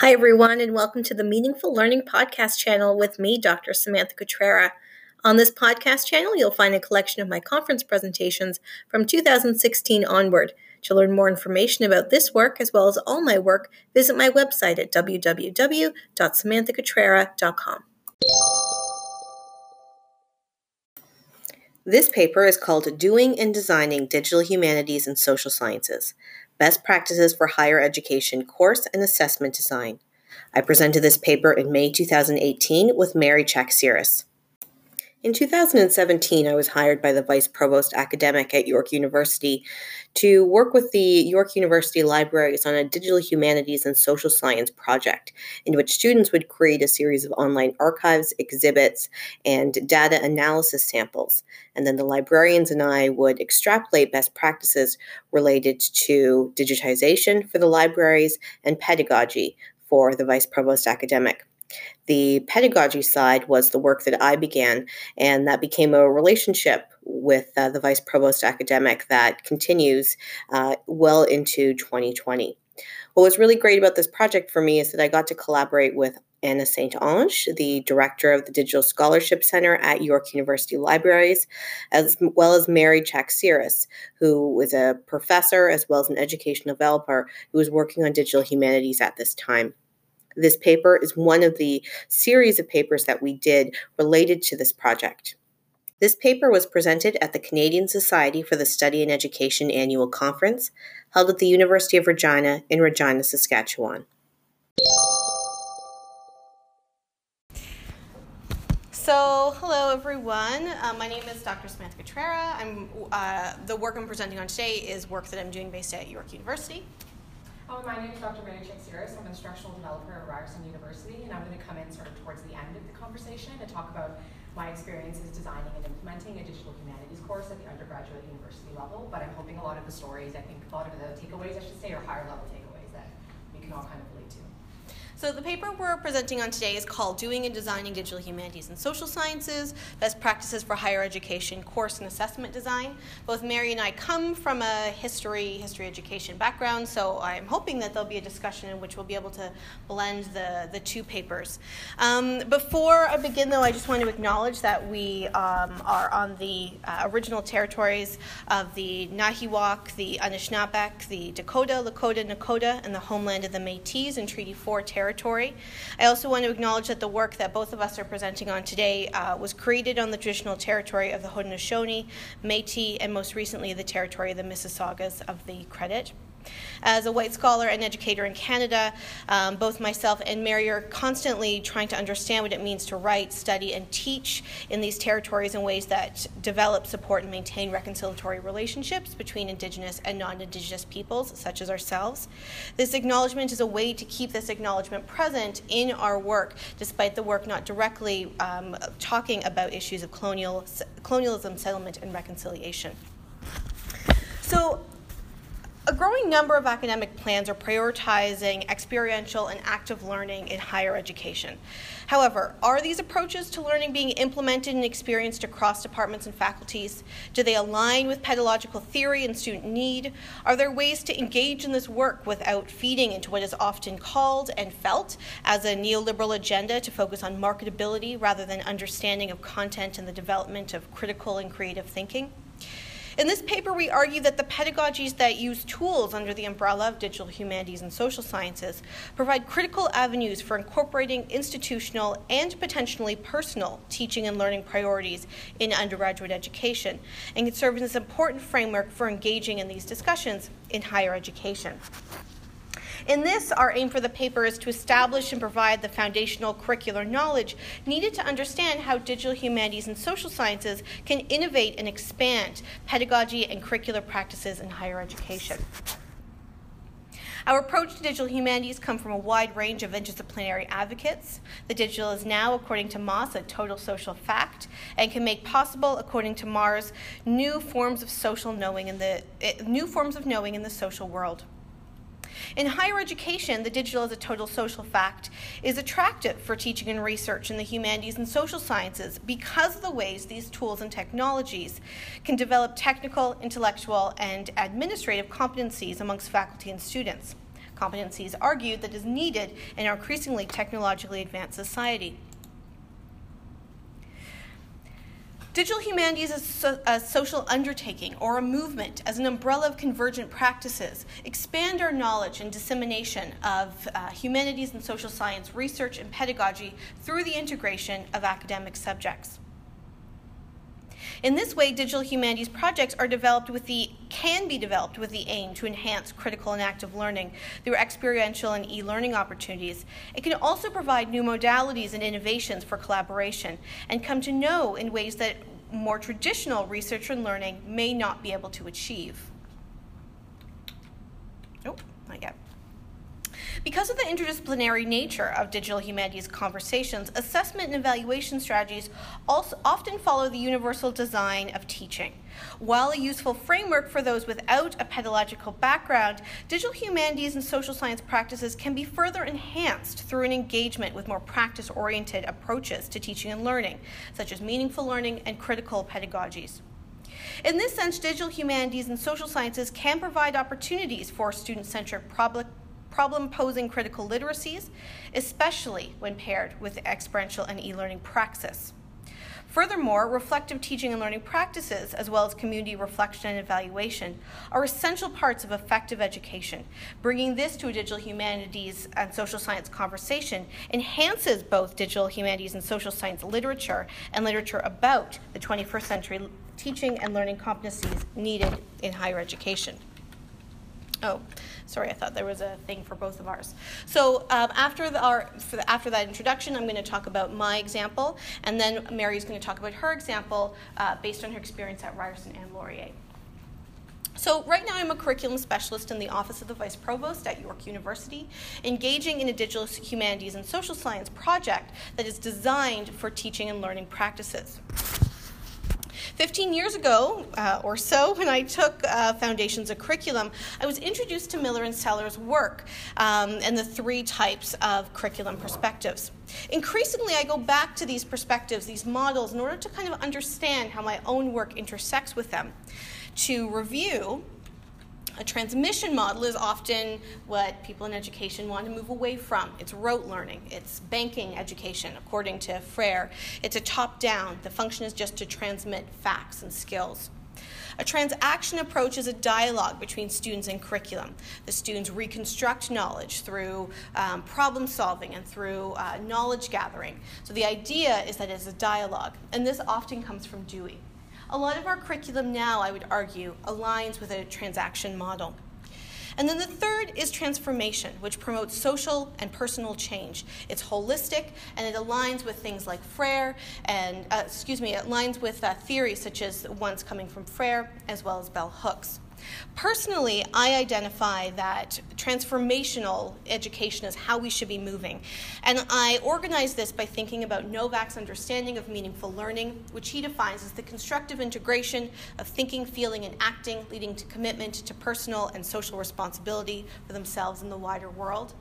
Hi, everyone, and welcome to the Meaningful Learning Podcast channel with me, Dr. Samantha Cutrara. On this podcast channel, you'll find a collection of my conference presentations from 2016 onward. To learn more information about this work as well as all my work, visit my website at www.samanthacutrara.com. This paper is called Doing and Designing Digital Humanities and Social Sciences Best Practices for Higher Education Course and Assessment Design. I presented this paper in May 2018 with Mary Chaktsiris. In 2017, I was hired by the Vice Provost Academic at York University to work with the York University Libraries on a digital humanities and social science project in which students would create a series of online archives, exhibits, and data analysis samples. And then the librarians and I would extrapolate best practices related to digitization for the libraries and pedagogy for the Vice Provost Academic. The pedagogy side was the work that I began, and that became a relationship with uh, the vice provost academic that continues uh, well into 2020. What was really great about this project for me is that I got to collaborate with Anna St. Onge, the director of the Digital Scholarship Center at York University Libraries, as well as Mary Chaktsiris, who was a professor as well as an education developer who was working on digital humanities at this time. This paper is one of the series of papers that we did related to this project. This paper was presented at the Canadian Society for the Study and Education annual conference held at the University of Regina in Regina, Saskatchewan. So, hello everyone. Uh, my name is Dr. Samantha Cutrara. I'm uh, the work I'm presenting on today is work that I'm doing based at York University. Hello, my name is Dr. Mary Chaktsiris. I'm an instructional developer at Ryerson University, and I'm going to come in sort of towards the end of the conversation and talk about my experiences designing and implementing a digital humanities course at the undergraduate university level. But I'm hoping a lot of the stories, I think a lot of the takeaways, I should say, are higher level takeaways that we can all kind of relate to. So the paper we're presenting on today is called Doing and Designing Digital Humanities and Social Sciences, Best Practices for Higher Education Course and Assessment Design. Both Mary and I come from a history, history education background, so I'm hoping that there'll be a discussion in which we'll be able to blend the, the two papers. Um, before I begin, though, I just want to acknowledge that we um, are on the uh, original territories of the Nêhiyawak, the Anishinaabeg, the Dakota, Lakota, Nakota, and the homeland of the Métis in Treaty 4 territory territory. I also want to acknowledge that the work that both of us are presenting on today uh, was created on the traditional territory of the Haudenosaunee, Métis, and most recently the territory of the Mississaugas of the Credit. As a white scholar and educator in Canada, um, both myself and Mary are constantly trying to understand what it means to write, study, and teach in these territories in ways that develop, support, and maintain reconciliatory relationships between Indigenous and non Indigenous peoples, such as ourselves. This acknowledgement is a way to keep this acknowledgement present in our work, despite the work not directly um, talking about issues of colonial, colonialism, settlement, and reconciliation. So, a growing number of academic plans are prioritizing experiential and active learning in higher education. However, are these approaches to learning being implemented and experienced across departments and faculties? Do they align with pedagogical theory and student need? Are there ways to engage in this work without feeding into what is often called and felt as a neoliberal agenda to focus on marketability rather than understanding of content and the development of critical and creative thinking? In this paper, we argue that the pedagogies that use tools under the umbrella of digital humanities and social sciences provide critical avenues for incorporating institutional and potentially personal teaching and learning priorities in undergraduate education and can serve as an important framework for engaging in these discussions in higher education. In this, our aim for the paper is to establish and provide the foundational curricular knowledge needed to understand how digital humanities and social sciences can innovate and expand pedagogy and curricular practices in higher education. Our approach to digital humanities come from a wide range of interdisciplinary advocates. The digital is now, according to Mauss, a total social fact and can make possible, according to Mars, new forms of social knowing in the uh, new forms of knowing in the social world. In higher education, the digital as a total social fact is attractive for teaching and research in the humanities and social sciences because of the ways these tools and technologies can develop technical, intellectual, and administrative competencies amongst faculty and students. competencies argued that is needed in our increasingly technologically advanced society. Digital humanities is a social undertaking or a movement as an umbrella of convergent practices, expand our knowledge and dissemination of uh, humanities and social science research and pedagogy through the integration of academic subjects. In this way, digital humanities projects are developed with the can be developed with the aim to enhance critical and active learning through experiential and e-learning opportunities. It can also provide new modalities and innovations for collaboration and come to know in ways that more traditional research and learning may not be able to achieve. Oh, not yet. Because of the interdisciplinary nature of digital humanities conversations, assessment and evaluation strategies also often follow the universal design of teaching. While a useful framework for those without a pedagogical background, digital humanities and social science practices can be further enhanced through an engagement with more practice oriented approaches to teaching and learning, such as meaningful learning and critical pedagogies. In this sense, digital humanities and social sciences can provide opportunities for student centric problem posing critical literacies, especially when paired with experiential and e learning praxis. Furthermore, reflective teaching and learning practices, as well as community reflection and evaluation, are essential parts of effective education. Bringing this to a digital humanities and social science conversation enhances both digital humanities and social science literature and literature about the 21st century teaching and learning competencies needed in higher education. Oh, sorry, I thought there was a thing for both of ours. So um, after, the, our, the, after that introduction, I'm going to talk about my example, and then Mary is going to talk about her example uh, based on her experience at Ryerson and Laurier. So, right now, I'm a curriculum specialist in the Office of the Vice Provost at York University, engaging in a digital humanities and social science project that is designed for teaching and learning practices. 15 years ago uh, or so, when I took uh, Foundations of Curriculum, I was introduced to Miller and Sellers' work um, and the three types of curriculum perspectives. Increasingly, I go back to these perspectives, these models, in order to kind of understand how my own work intersects with them. To review, a transmission model is often what people in education want to move away from. It's rote learning, it's banking education, according to Freire. It's a top down. The function is just to transmit facts and skills. A transaction approach is a dialogue between students and curriculum. The students reconstruct knowledge through um, problem solving and through uh, knowledge gathering. So the idea is that it's a dialogue, and this often comes from Dewey. A lot of our curriculum now, I would argue, aligns with a transaction model. And then the third is transformation, which promotes social and personal change. It's holistic and it aligns with things like Freire and, uh, excuse me, it aligns with uh, theories such as ones coming from Freire as well as bell hooks. Personally, I identify that transformational education is how we should be moving. And I organize this by thinking about Novak's understanding of meaningful learning, which he defines as the constructive integration of thinking, feeling, and acting, leading to commitment to personal and social responsibility for themselves and the wider world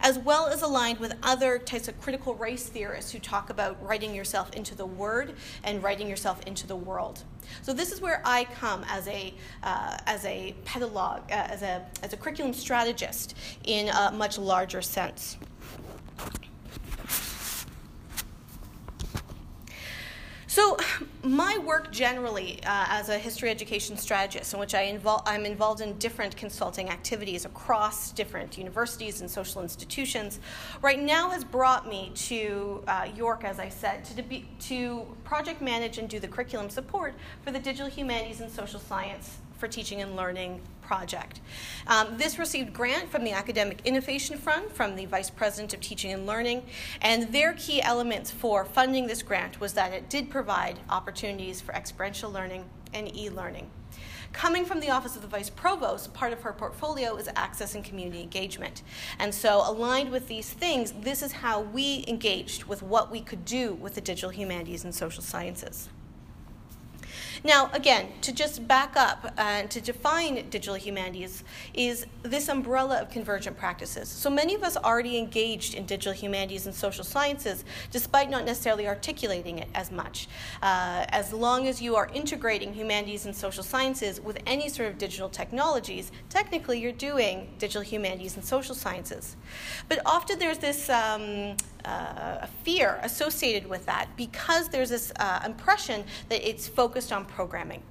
as well as aligned with other types of critical race theorists who talk about writing yourself into the word and writing yourself into the world. So this is where I come as a uh, as a pedagogue, uh, as a as a curriculum strategist in a much larger sense. So, my work generally uh, as a history education strategist, in which I invol- I'm involved in different consulting activities across different universities and social institutions, right now has brought me to uh, York, as I said, to, de- to project manage and do the curriculum support for the digital humanities and social science for teaching and learning project. Um, this received grant from the Academic Innovation Fund from the Vice President of Teaching and Learning, and their key elements for funding this grant was that it did provide opportunities for experiential learning and e-learning. Coming from the Office of the Vice Provost, part of her portfolio is access and community engagement. And so, aligned with these things, this is how we engaged with what we could do with the digital humanities and social sciences. Now, again, to just back up and uh, to define digital humanities is this umbrella of convergent practices. So many of us already engaged in digital humanities and social sciences, despite not necessarily articulating it as much. Uh, as long as you are integrating humanities and social sciences with any sort of digital technologies, technically you're doing digital humanities and social sciences. But often there's this um, uh, fear associated with that because there's this uh, impression that it's focused on programming.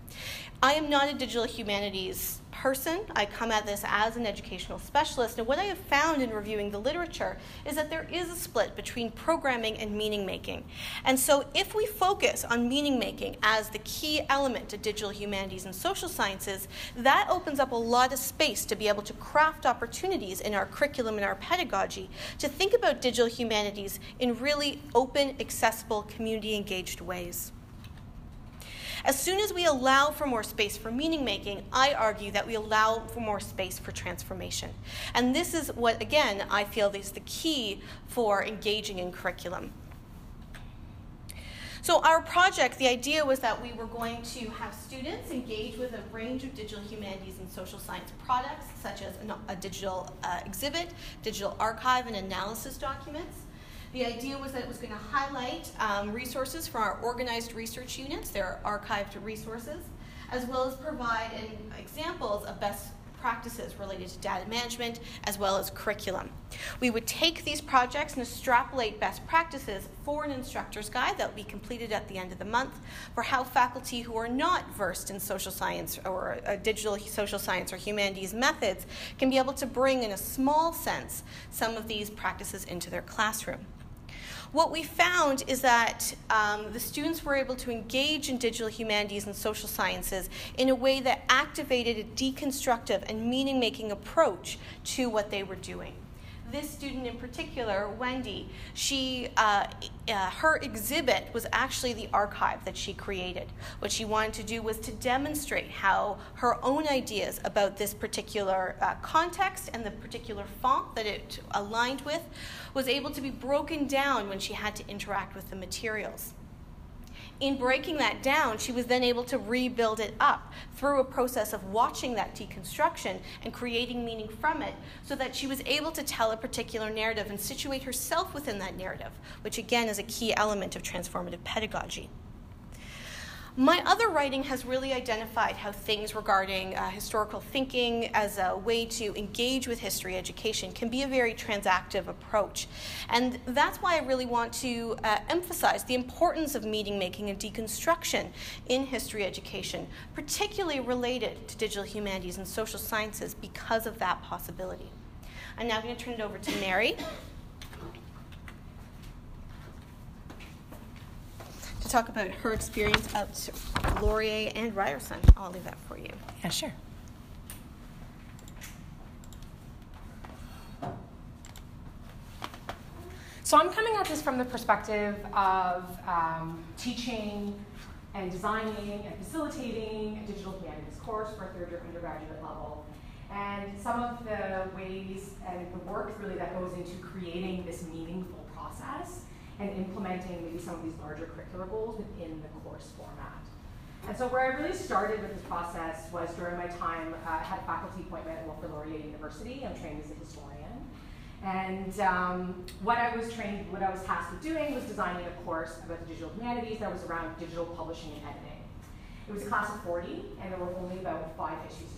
I am not a digital humanities person. I come at this as an educational specialist. And what I have found in reviewing the literature is that there is a split between programming and meaning making. And so if we focus on meaning making as the key element to digital humanities and social sciences, that opens up a lot of space to be able to craft opportunities in our curriculum and our pedagogy to think about digital humanities in really open, accessible, community engaged ways. As soon as we allow for more space for meaning making, I argue that we allow for more space for transformation. And this is what, again, I feel is the key for engaging in curriculum. So, our project, the idea was that we were going to have students engage with a range of digital humanities and social science products, such as a digital uh, exhibit, digital archive, and analysis documents. The idea was that it was going to highlight um, resources for our organized research units, their archived resources, as well as provide an, examples of best practices related to data management as well as curriculum. We would take these projects and extrapolate best practices for an instructor's guide that will be completed at the end of the month for how faculty who are not versed in social science or uh, digital social science or humanities methods can be able to bring in a small sense some of these practices into their classroom. What we found is that um, the students were able to engage in digital humanities and social sciences in a way that activated a deconstructive and meaning making approach to what they were doing this student in particular, Wendy, she, uh, uh, her exhibit was actually the archive that she created. What she wanted to do was to demonstrate how her own ideas about this particular uh, context and the particular font that it aligned with was able to be broken down when she had to interact with the materials in breaking that down, she was then able to rebuild it up through a process of watching that deconstruction and creating meaning from it so that she was able to tell a particular narrative and situate herself within that narrative, which again is a key element of transformative pedagogy. My other writing has really identified how things regarding uh, historical thinking as a way to engage with history education can be a very transactive approach. And that's why I really want to uh, emphasize the importance of meaning making and deconstruction in history education, particularly related to digital humanities and social sciences because of that possibility. I'm now going to turn it over to Mary. Talk about her experience at Laurier and Ryerson. I'll leave that for you. Yeah, sure. So I'm coming at this from the perspective of um, teaching and designing and facilitating a digital humanities course for a third year undergraduate level. And some of the ways and the work really that goes into creating this meaningful process and implementing maybe some of these larger curricular goals within the course format. And so where I really started with this process was during my time, uh, I had a faculty appointment at Wilfrid Laurier University. I'm trained as a historian. And um, what I was trained, what I was tasked with doing was designing a course about the digital humanities that was around digital publishing and editing. It was a class of 40, and there were only about five issues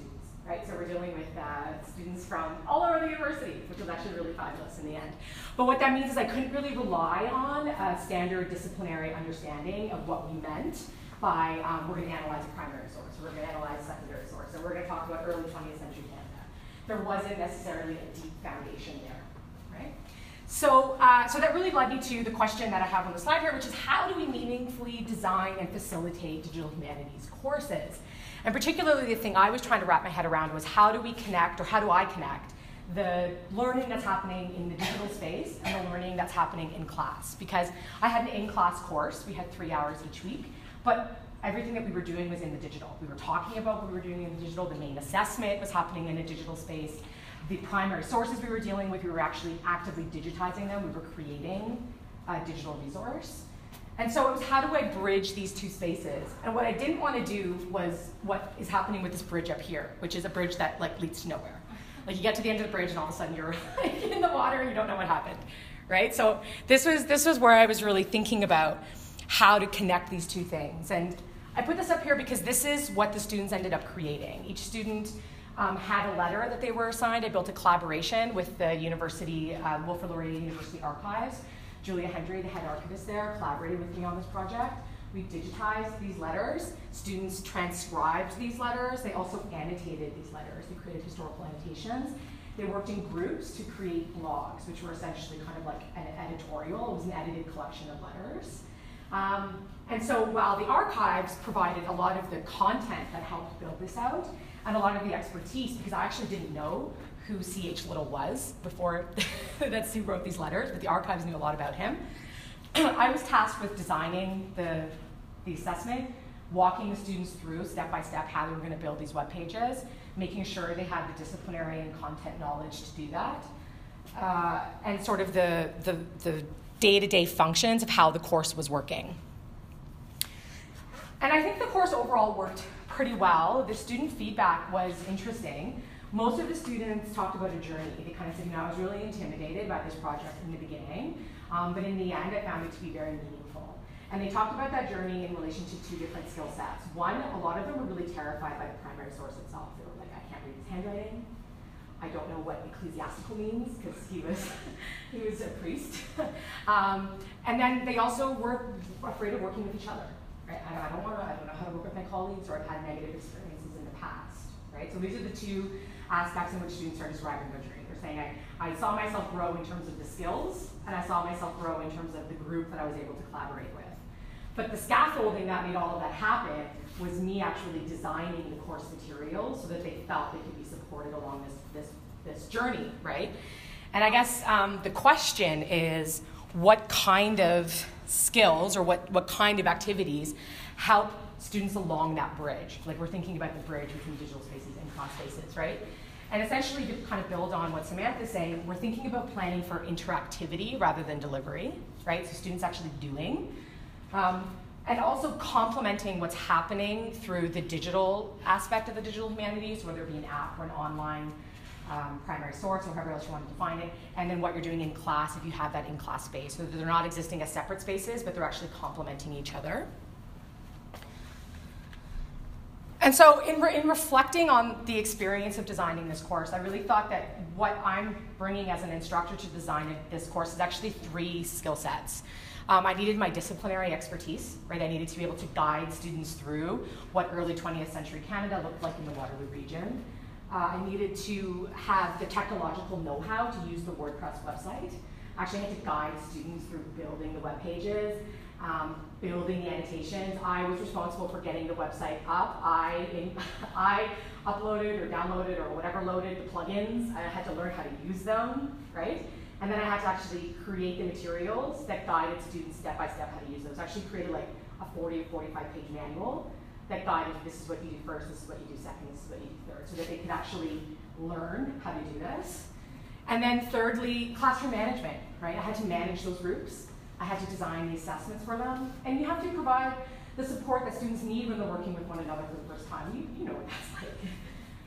right? So we're dealing with uh, students from all over the university, which was actually really fabulous in the end. But what that means is I couldn't really rely on a standard disciplinary understanding of what we meant by um, we're going to analyze a primary source, we're going to analyze a secondary source, and we're going to talk about early 20th century Canada. There wasn't necessarily a deep foundation there, right? So, uh, so that really led me to the question that I have on the slide here, which is how do we meaningfully design and facilitate digital humanities courses? And particularly the thing I was trying to wrap my head around was how do we connect, or how do I connect, the learning that's happening in the digital space and the learning that's happening in class. Because I had an in-class course, we had three hours each week, but everything that we were doing was in the digital. We were talking about what we were doing in the digital, the main assessment was happening in a digital space. The primary sources we were dealing with, we were actually actively digitizing them, we were creating a digital resource. And so it was how do I bridge these two spaces? And what I didn't want to do was what is happening with this bridge up here, which is a bridge that like leads to nowhere. Like you get to the end of the bridge and all of a sudden you're like in the water and you don't know what happened, right? So this was this was where I was really thinking about how to connect these two things. And I put this up here because this is what the students ended up creating. Each student um, had a letter that they were assigned. I built a collaboration with the university, uh, Wilfrid Laurier University Archives. Julia Hendry, the head archivist there, collaborated with me on this project. We digitized these letters. Students transcribed these letters. They also annotated these letters. They created historical annotations. They worked in groups to create blogs, which were essentially kind of like an editorial. It was an edited collection of letters. Um, and so while the archives provided a lot of the content that helped build this out, and a lot of the expertise, because I actually didn't know who C.H. Little was before that Sue wrote these letters, but the archives knew a lot about him. I was tasked with designing the, the assessment, walking the students through step by step how they were going to build these web pages, making sure they had the disciplinary and content knowledge to do that, uh, and sort of the, the, the day-to-day functions of how the course was working. And I think the course overall worked pretty well. The student feedback was interesting. Most of the students talked about a journey. They kind of said, you know, I was really intimidated by this project in the beginning, um, but in the end, I found it to be very meaningful. And they talked about that journey in relation to two different skill sets. One, a lot of them were really terrified by the primary source itself. They were like, I can't read his handwriting. I don't know what ecclesiastical means because he was he was a priest. um, and then they also were afraid of working with each other. Right? I, I don't want to. I don't know how to work with my colleagues, or I've had negative experiences in the past. Right? So these are the two aspects in which students are describing their journey. They're saying, I, I saw myself grow in terms of the skills, and I saw myself grow in terms of the group that I was able to collaborate with. But the scaffolding that made all of that happen was me actually designing the course material so that they felt they could be supported along this, this, this journey, right? And I guess um, the question is what kind of skills or what, what kind of activities help students along that bridge? Like we're thinking about the bridge between digital spaces class spaces, right? And essentially, to kind of build on what Samantha's saying, we're thinking about planning for interactivity rather than delivery, right? So students actually doing. Um, and also complementing what's happening through the digital aspect of the digital humanities, whether it be an app or an online um, primary source or however else you want to define it, and then what you're doing in class if you have that in class space. So they're not existing as separate spaces, but they're actually complementing each other. And so, in, re- in reflecting on the experience of designing this course, I really thought that what I'm bringing as an instructor to design this course is actually three skill sets. Um, I needed my disciplinary expertise, right? I needed to be able to guide students through what early 20th century Canada looked like in the Waterloo region. Uh, I needed to have the technological know how to use the WordPress website. Actually, I had to guide students through building the web pages um, building the annotations. I was responsible for getting the website up. I, I uploaded or downloaded or whatever loaded the plugins. I had to learn how to use them, right? And then I had to actually create the materials that guided students step by step how to use those. I actually created like a 40 or 45 page manual that guided this is what you do first, this is what you do second, this is what you do third, so that they could actually learn how to do this. And then thirdly, classroom management, right? I had to manage those groups. I had to design the assessments for them. And you have to provide the support that students need when they're working with one another for the first time. You, you know what that's like,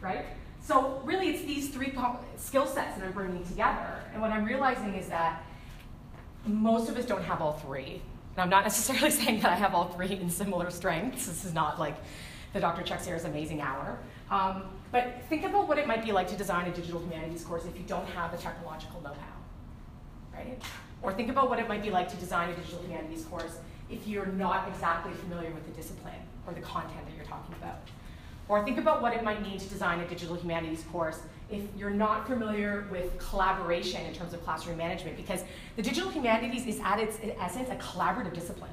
right? So really it's these three skill sets that I'm bringing together. And what I'm realizing is that most of us don't have all three. And I'm not necessarily saying that I have all three in similar strengths. This is not like the Dr. Sayers Amazing Hour. Um, but think about what it might be like to design a digital humanities course if you don't have the technological know-how, right? Or think about what it might be like to design a digital humanities course if you're not exactly familiar with the discipline or the content that you're talking about. Or think about what it might mean to design a digital humanities course if you're not familiar with collaboration in terms of classroom management, because the digital humanities is at its essence a collaborative discipline.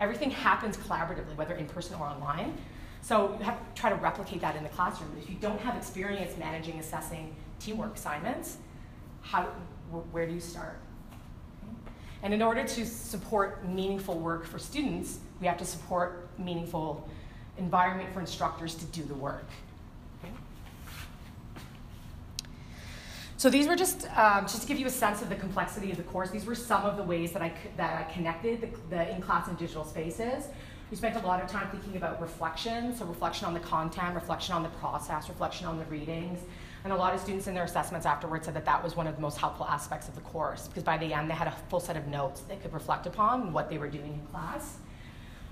Everything happens collaboratively, whether in person or online. So you have to try to replicate that in the classroom. If you don't have experience managing, assessing teamwork assignments, how, where do you start? And in order to support meaningful work for students, we have to support meaningful environment for instructors to do the work. So these were just um, just to give you a sense of the complexity of the course. These were some of the ways that I that I connected the, the in-class and digital spaces. We spent a lot of time thinking about reflection, so reflection on the content, reflection on the process, reflection on the readings. And a lot of students in their assessments afterwards said that that was one of the most helpful aspects of the course because by the end they had a full set of notes they could reflect upon what they were doing in class.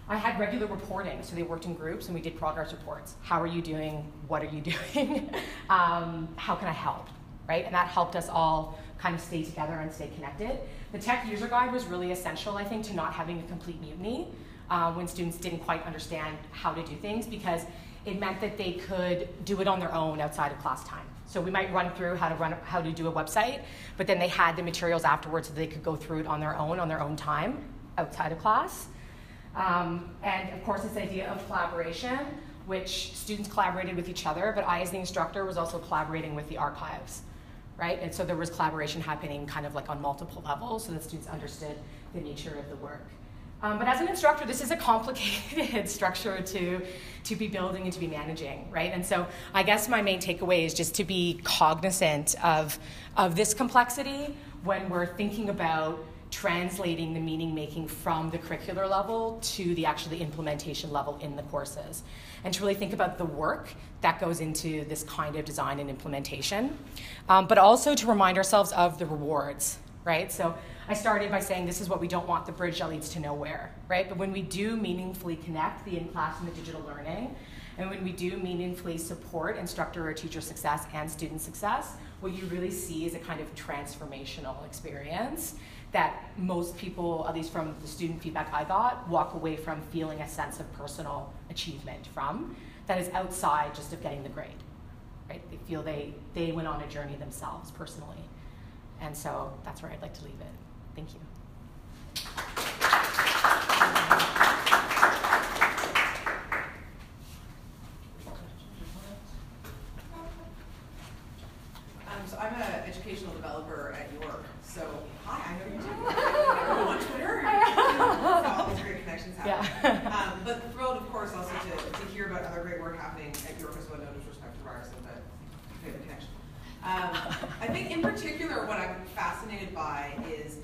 I had regular reporting, so they worked in groups and we did progress reports. How are you doing? What are you doing? um, how can I help? Right? And that helped us all kind of stay together and stay connected. The tech user guide was really essential, I think, to not having a complete mutiny uh, when students didn't quite understand how to do things because it meant that they could do it on their own outside of class time. So we might run through how to run how to do a website, but then they had the materials afterwards so they could go through it on their own on their own time outside of class. Um, and of course, this idea of collaboration, which students collaborated with each other, but I, as the instructor, was also collaborating with the archives, right? And so there was collaboration happening kind of like on multiple levels so that students understood the nature of the work. Um, but as an instructor, this is a complicated structure to, to be building and to be managing, right? And so I guess my main takeaway is just to be cognizant of, of this complexity when we're thinking about translating the meaning making from the curricular level to the actually implementation level in the courses and to really think about the work that goes into this kind of design and implementation um, but also to remind ourselves of the rewards right so i started by saying this is what we don't want the bridge that leads to nowhere right but when we do meaningfully connect the in-class and the digital learning and when we do meaningfully support instructor or teacher success and student success what you really see is a kind of transformational experience that most people, at least from the student feedback I got, walk away from feeling a sense of personal achievement from that is outside just of getting the grade. Right? They feel they, they went on a journey themselves personally. And so that's where I'd like to leave it. Thank you. Um, so I'm an educational developer at York. So hi, I know you too. I'm on Twitter. all these great connections happen. Yeah. Um, but thrilled, of course, also to, to hear about other great work happening at York as well. No disrespect to Ryerson, but we have a connection. Um, I think in particular, what I'm fascinated by is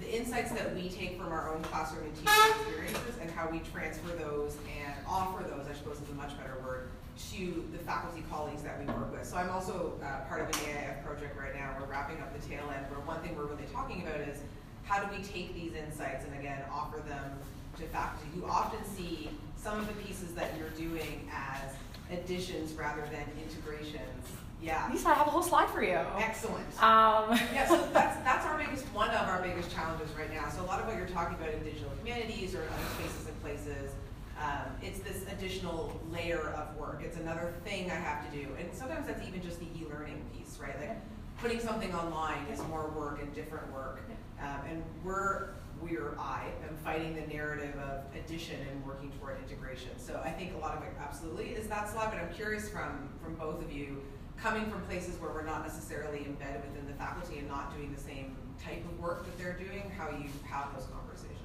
the insights that we take from our own classroom and teaching experiences and how we transfer those and offer those, I suppose is a much better word, to the faculty colleagues that we work with. So I'm also uh, part of an AIF project right now. We're wrapping up the tail end where one thing we're really talking about is how do we take these insights and again offer them to faculty who often see some of the pieces that you're doing as additions rather than integrations. Yeah. Lisa, I have a whole slide for you. Excellent. Um, yeah, so that's that's our biggest one of our biggest challenges right now. So a lot of what you're talking about in digital humanities or in other spaces and places um, it's this additional layer of work. It's another thing I have to do. And sometimes that's even just the e-learning piece, right? Like putting something online is more work and different work. Um, and we're, we're, I am fighting the narrative of addition and working toward integration. So I think a lot of it absolutely is that slide, but I'm curious from, from both of you, coming from places where we're not necessarily embedded within the faculty and not doing the same type of work that they're doing, how you have those conversations.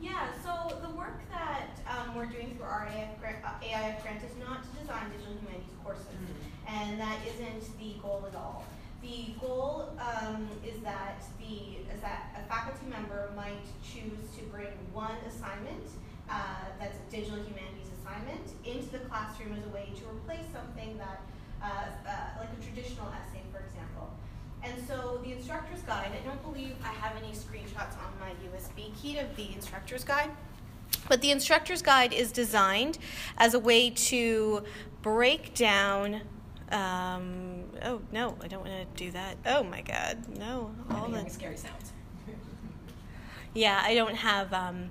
Yeah, so the work that um, we're doing through our AIF grant, uh, AIF grant is not to design digital humanities courses, mm-hmm. and that isn't the goal at all. The goal um, is that the is that a faculty member might choose to bring one assignment uh, that's a digital humanities assignment into the classroom as a way to replace something that uh, uh like a traditional essay, for example. And so the instructor's guide, I don't believe I have any screenshots on my USB key of the instructor's guide. But the instructor's guide is designed as a way to break down. Um, oh no, I don't want to do that. Oh my God, no! All the scary sounds. yeah, I don't have. Um,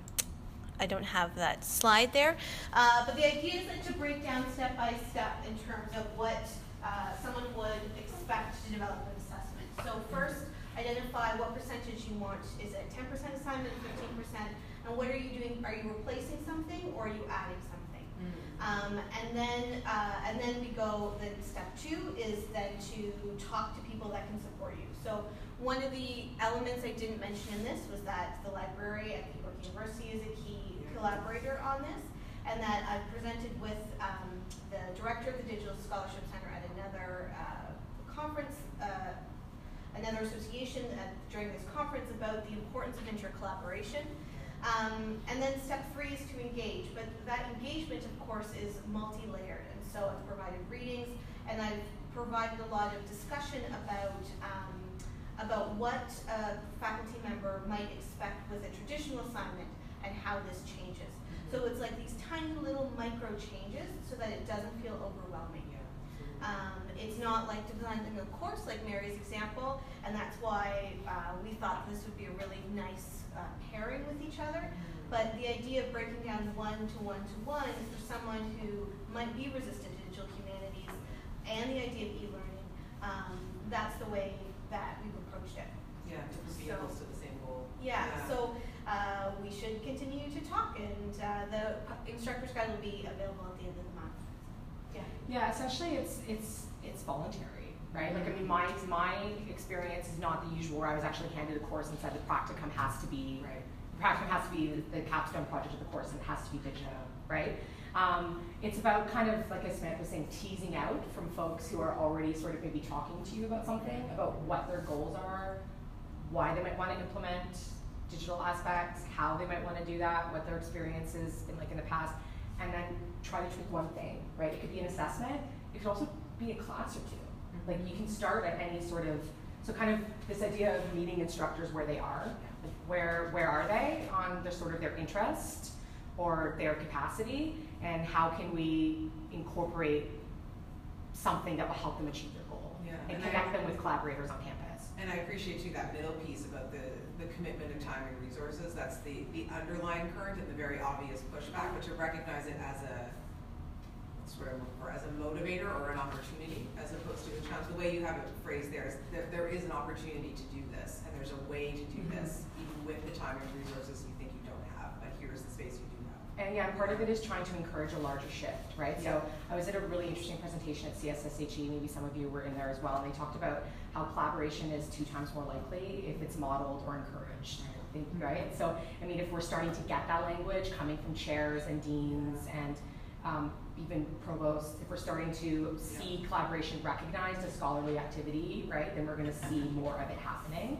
I don't have that slide there. Uh, but the idea is that to break down step by step in terms of what uh, someone would expect to develop an assessment. so first, identify what percentage you want. Is it 10% assignment, 15%? And what are you doing? Are you replacing something or are you adding something? Um, and then uh, and then we go. Then step two is then to talk to people that can support you. So one of the elements I didn't mention in this was that the library at York University is a key collaborator on this, and that I presented with um, the director of the Digital Scholarship Center at another uh, conference uh, another association at, during this conference about the importance of intercollaboration. Um, and then step three is to engage, but that engagement, of course, is multi-layered. And so I've provided readings, and I've provided a lot of discussion about um, about what a faculty member might expect with a traditional assignment and how this changes. So it's like these tiny little micro changes so that it doesn't feel overwhelming. Um, it's not like designing a course like Mary's example, and that's why uh, we thought this would be a really nice uh, pairing with each other. But the idea of breaking down one to one to one is for someone who might be resistant to digital humanities and the idea of e-learning, um, that's the way that we've approached it. Yeah, different So- vehicles to the same goal. Yeah, so uh, we should continue to talk, and uh, the instructor's guide will be available at the end of the month. Yeah. Yeah, essentially it's it's it's voluntary, right? Like I mean my my experience is not the usual where I was actually handed a course and said the practicum has to be Right. the practicum has to be the, the capstone project of the course and it has to be digital, right? Um, it's about kind of like as Samantha was saying, teasing out from folks who are already sort of maybe talking to you about something, about what their goals are, why they might want to implement digital aspects, how they might want to do that, what their experience has been like in the past, and then try to tweak one thing, right? It could be an assessment, it could also be a class or 2 Like you can start at any sort of, so kind of this idea of meeting instructors where they are, like where, where are they on their sort of their interest or their capacity, and how can we incorporate something that will help them achieve their goal Yeah, and and I- connect them with collaborators on campus. And I appreciate too that middle piece about the, the commitment of time and resources. That's the, the underlying current and the very obvious pushback, but to recognize it as a, what's the word I'm looking for, as a motivator or an opportunity, as opposed to a challenge. The way you have it phrased there is that there is an opportunity to do this, and there's a way to do Mhm. this, even with the time and resources you think you don't have, but here's the space you do have. And yeah, part of it is trying to encourage a larger shift, right? So I was at a really interesting presentation at CSSHE, maybe some of you were in there as well, and they talked about how collaboration is two times more likely if it's modeled or encouraged, think, right? So, I mean, if we're starting to get that language coming from chairs and deans and um, even provosts, if we're starting to see collaboration recognized as scholarly activity, right, then we're gonna see more of it happening.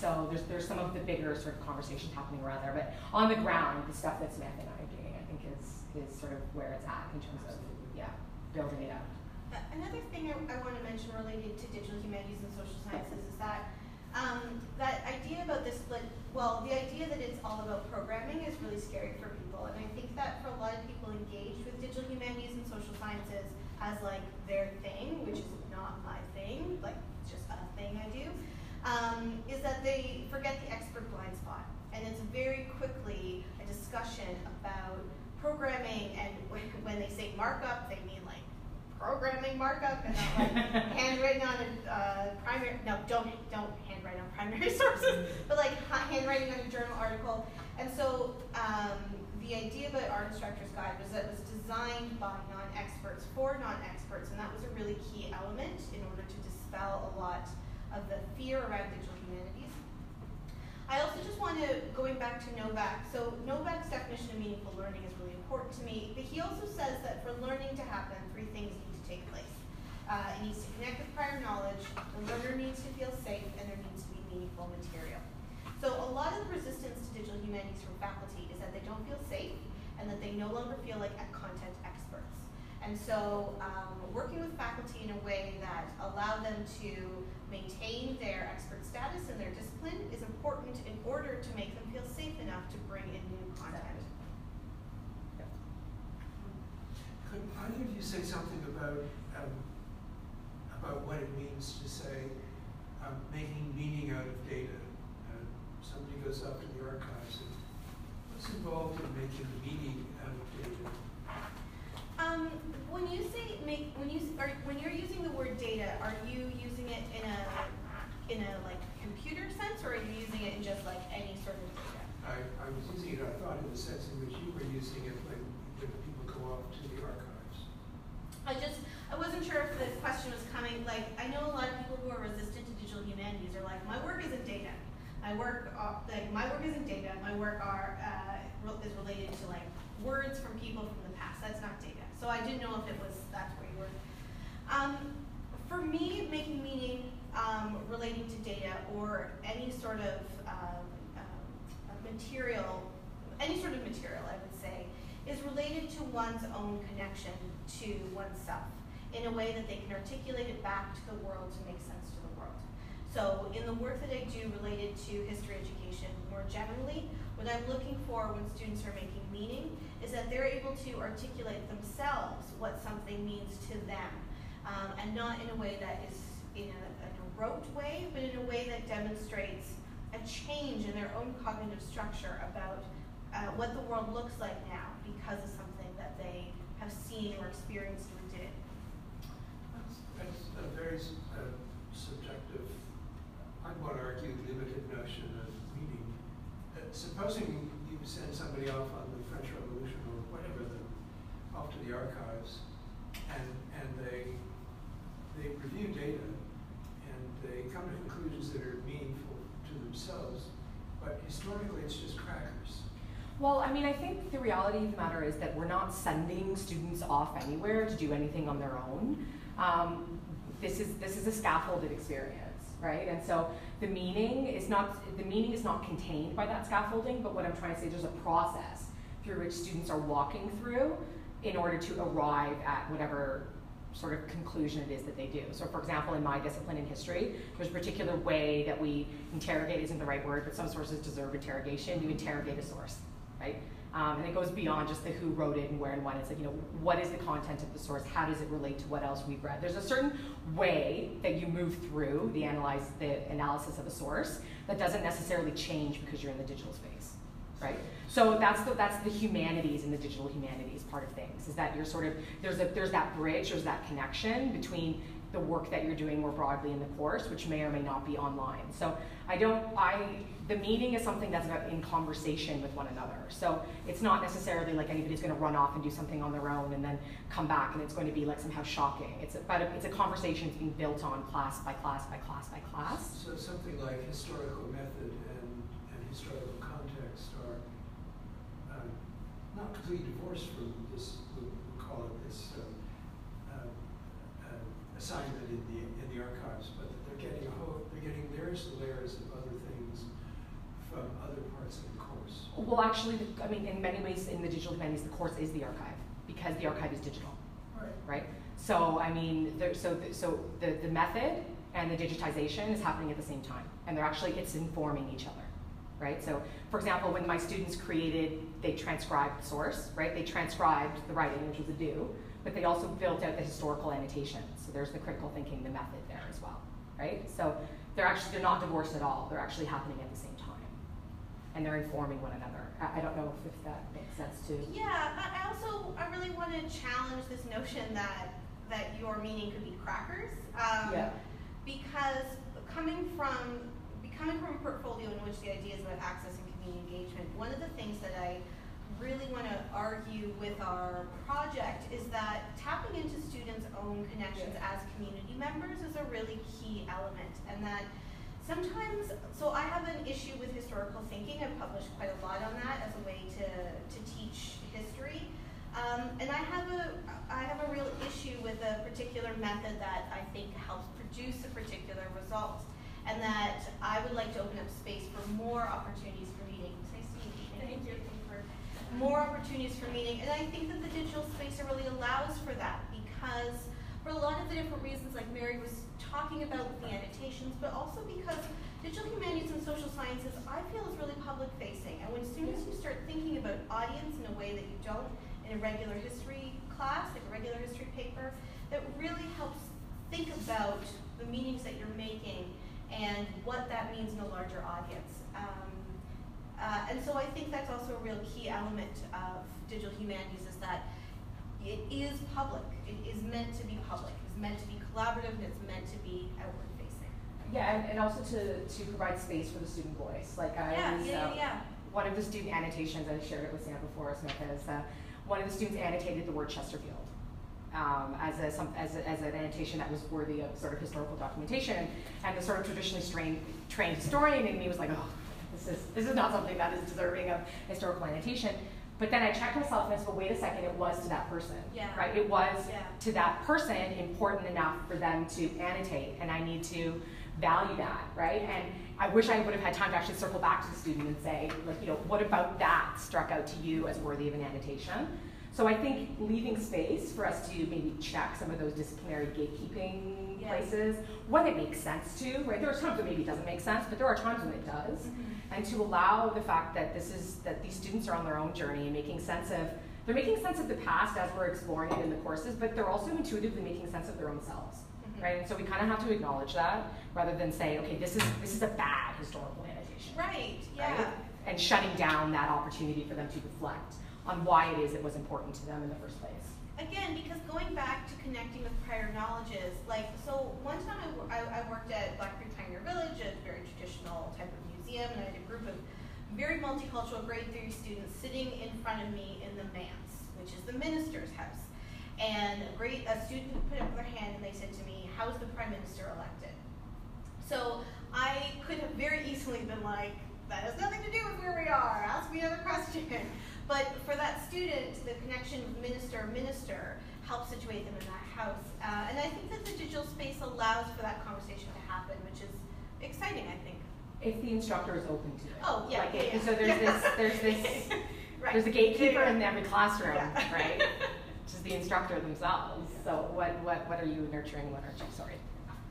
So there's there's some of the bigger sort of conversations happening around there, but on the ground, the stuff that Samantha and I are doing, I think is is sort of where it's at in terms of yeah, building it. Uh, Another thing I, I want to mention related to digital humanities and social sciences is that um, that idea about this split. Well, the idea that it's all about programming is really scary for people, and I think that for a lot of people engaged with digital humanities and social sciences as like their thing, which is not my thing, like it's just a thing I do, um, is that they forget the expert blind spot, and it's very quickly a discussion about programming, and when, when they say markup, they mean like programming markup and not like handwritten on a uh, primary. No, don't don't handwrite on primary sources, but like handwriting on a journal article. And so um, the idea about Art Instructor's Guide was that it was designed by non-experts for non-experts, and that was a really key element in order to dispel a lot of the fear around digital humanities. I also just want to, going back to Novak, so Novak's definition of meaningful learning is really important to me, but he also says that for learning to happen, three things need to take place. Uh, it needs to connect with prior knowledge, the learner needs to feel safe, and there needs to be meaningful material. So a lot of the resistance to digital humanities from faculty is that they don't feel safe and that they no longer feel like content experts. And so um, working with faculty in a way that allow them to maintain their expert status and their discipline is important in order to make them feel safe enough to bring in new content. Could either of you say something about, um, about what it means to say, um, making meaning out of data? Goes up to the archives and what's involved in making the meaning out of data? Um, when you say make, when you, are, when you're using the word data, are you using it in a, in a like computer sense or are you using it in just like any sort of data? I, I was using it, I thought, in the sense in which you were using it when, when people go off to the archives. I just, I wasn't sure if the question was coming, like, I know a lot of people who are resistant to digital humanities are like, my work isn't data. My work, uh, like, my work isn't data, my work are, uh, is related to like words from people from the past, that's not data. So I didn't know if it was, that's where you were. Um, for me, making meaning, um, relating to data or any sort of um, um, material, any sort of material, I would say, is related to one's own connection to oneself in a way that they can articulate it back to the world to make sense. So in the work that I do related to history education more generally, what I'm looking for when students are making meaning is that they're able to articulate themselves what something means to them, um, and not in a way that is in a, in a rote way, but in a way that demonstrates a change in their own cognitive structure about uh, what the world looks like now because of something that they have seen or experienced or did. That's, that's a very uh, subjective, I would argue, limited notion of meaning. Uh, supposing you send somebody off on the French Revolution or whatever, the, off to the archives, and and they they review data and they come to conclusions that are meaningful to themselves, but historically it's just crackers. Well, I mean, I think the reality of the matter is that we're not sending students off anywhere to do anything on their own. Um, this is this is a scaffolded experience, right? And so the meaning is not the meaning is not contained by that scaffolding, but what I'm trying to say, is there's a process through which students are walking through in order to arrive at whatever sort of conclusion it is that they do. So for example, in my discipline in history, there's a particular way that we interrogate isn't the right word, but some sources deserve interrogation. You interrogate a source right? Um, and it goes beyond just the who wrote it and where and when. It's like, you know, what is the content of the source? How does it relate to what else we've read? There's a certain way that you move through the analyze the analysis of a source that doesn't necessarily change because you're in the digital space, right? So that's the that's the humanities and the digital humanities part of things. Is that you're sort of there's a there's that bridge, there's that connection between the work that you're doing more broadly in the course, which may or may not be online. So I don't, I, the meeting is something that's in conversation with one another. So it's not necessarily like anybody's going to run off and do something on their own and then come back and it's going to be like somehow shocking. It's about a, it's a conversation that's being built on class by class by class by class. So something like historical method and, and historical context are um, not completely divorced from this, we'll call it this um, assignment in the in the archives, but they're getting a whole, they're getting layers and layers of other things from other parts of the course. Well, actually, I mean, in many ways, in the digital humanities, the course is the archive because the archive is digital, Right. right? So, I mean, there, so the, so the, the method and the digitization is happening at the same time, and they're actually it's informing each other, right? So, for example, when my students created, they transcribed source, right? They transcribed the writing, which was a do, but they also built out the historical annotations. So there's the critical thinking, the method there as well, right? So they're actually they're not divorced at all. They're actually happening at the same time, and they're informing one another. I, I don't know if, if that makes sense to. Yeah, I I also I really want to challenge this notion that that your meaning could be crackers. Um, Yeah. Because coming from coming from a portfolio in which the ideas about access and community engagement, one of the things that I really want to argue with our project is that tapping into students' own connections as community members is a really key element, and that sometimes, so I have an issue with historical thinking. I've published quite a lot on that as a way to, to teach history. Um, and I have a I have a real issue with a particular method that I think helps produce a particular result, and that I would like to open up space for more opportunities for meeting. Nice to meet you. Thank you. More opportunities for meeting, and I think that the digital space really allows for that because for a lot of the different reasons, like Mary was talking about with the annotations, but also because digital humanities and social sciences, I feel is really public facing, and when students you start thinking about audience in a way that you don't in a regular history class, like a regular history paper, that really helps think about the meanings that you're making and what that means in a larger audience. Um, uh, and so I think that's also a real key element of digital humanities is that it is public. It is meant to be public. It's meant to be collaborative and it's meant to be outward facing. Yeah, and, and also to, to provide space for the student voice. Like I Yeah, was, yeah, uh, yeah, one of the student annotations, I shared it with Sam before, Smith, is uh, one of the students annotated the word Chesterfield um, as, a, some, as, a, as an annotation that was worthy of sort of historical documentation. And the sort of traditionally trained, trained historian in me was like, oh, this is, this is not something that is deserving of historical annotation. But then I checked myself and I said, well, wait a second, it was to that person, Yeah. right? It was Yeah. to that person important enough for them to annotate, and I need to value that, right? And I wish I would have had time to actually circle back to the student and say, like, you know, what about that struck out to you as worthy of an annotation? So I think leaving space for us to maybe check some of those disciplinary gatekeeping Yes. places when it makes sense to, right? There are times when maybe it doesn't make sense, but there are times when it does. Mm-hmm. And to allow the fact that this is that these students are on their own journey and making sense of they're making sense of the past as we're exploring it in the courses, but they're also intuitively making sense of their own selves. Mhm. Right? And so we kind of have to acknowledge that rather than say, okay, this is this is a bad historical annotation Right, yeah. right? And shutting down that opportunity for them to reflect on why it is it was important to them in the first place. Again, because going back to connecting with prior knowledges, like, so one time I, I, I worked at Black Creek Pioneer Village, a very traditional type of museum, and I had a group of very multicultural grade three students sitting in front of me in the manse, which is the minister's house. And a great, a student put up their hand and they said to me, how's the prime minister elected? So I could have very easily been like, that has nothing to do with where we are. Ask me another question. But for that student, the connection with minister minister helps situate them in that house. Uh, and I think that the digital space allows for that conversation to happen, which is exciting. I think. If the instructor is open to it. Oh yeah. Like yeah, it- yeah. So there's this there's this right. there's a gatekeeper Yeah, in every classroom, yeah. right? Which is the instructor themselves. So what, what, what are you nurturing, what aren't you? Sorry.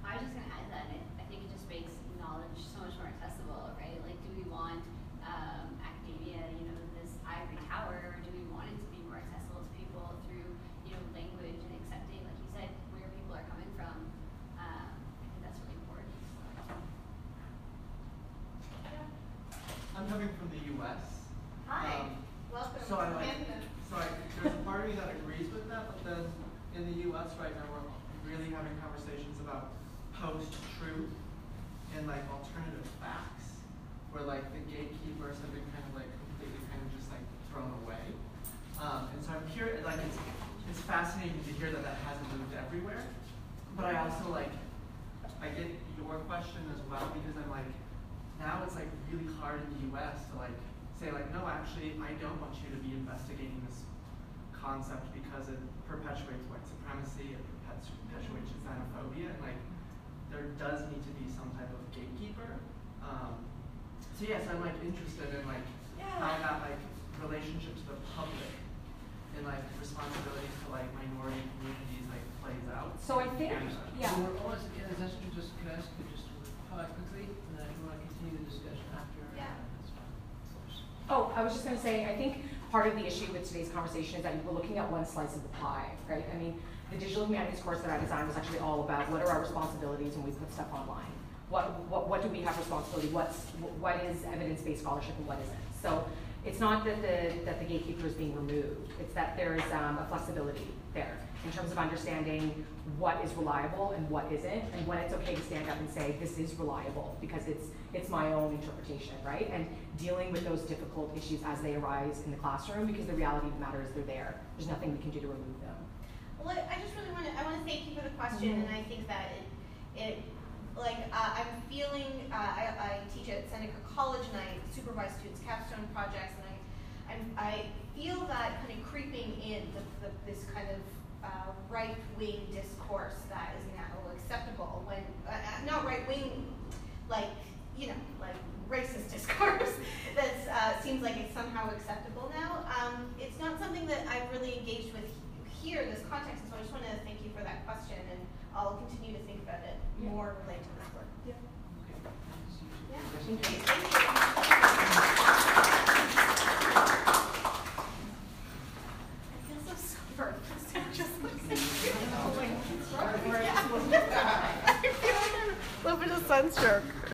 I was just gonna add that, I think it just makes knowledge so much more accessible, right? Like, do we want, um, academia, you know, this ivory tower, or do we want it to be more accessible to people through, you know, language and accepting, like you said, where people are coming from? Um, I think that's really important. I'm coming from the US. Hi. Um, Welcome. So I like- so I, there's a part of me that agrees with that, but then in the US right now, we're really having conversations about post-truth and like alternative facts, where like the gatekeepers have been kind of like completely kind of just like thrown away. Um, and so I'm curious, like it's, it's fascinating to hear that that hasn't moved everywhere. But I also like, I get your question as well because I'm like, now it's like really hard in the US to like say like, no, actually, I don't want you to be investigating this concept because it perpetuates white supremacy, it perpetuates xenophobia, and like, there does need to be some type of gatekeeper. Um, so yes, I'm like interested in like how Yeah. that like relationship to the public and like responsibilities to like minority communities like plays out. So I think, And, uh, yeah. So we're almost, yeah, is that just, can I ask you just to pause quickly, and then if you wanna continue the discussion after? Yeah. That's fine, of course. Oh, I was just gonna say, I think part of the issue with today's conversation is that we're looking at one slice of the pie, right? I mean, the digital humanities course that I designed was actually all about what are our responsibilities when we put stuff online? What, what, what do we have responsibility, what's, what is evidence-based scholarship and what isn't? So it's not that the, that the gatekeeper is being removed, it's that there is um, a flexibility there in terms of understanding what is reliable and what isn't, and when it's okay to stand up and say, this is reliable, because it's, it's my own interpretation, right? And dealing with those difficult issues as they arise in the classroom, because the reality of the matter is they're there. There's nothing we can do to remove them. Well, I just really want to, I want to thank you for the question, Mhm. and I think that it, it like, uh, I'm feeling, uh, I, I teach at Seneca College, and I supervise students' capstone projects, and I, I'm, I feel that kind of creeping in, the, the, this kind of uh, right-wing discourse that is now acceptable when, uh, uh, not right-wing, like, you know, like racist discourse that uh, seems like it's somehow acceptable now. Um, it's not something that I've really engaged with here in this context, and so I just want to thank you for that question, and I'll continue to think about it yeah. more related to this work. Yeah. Okay. Yeah. Thank you. I feel so just I feel a little bit of sunstroke.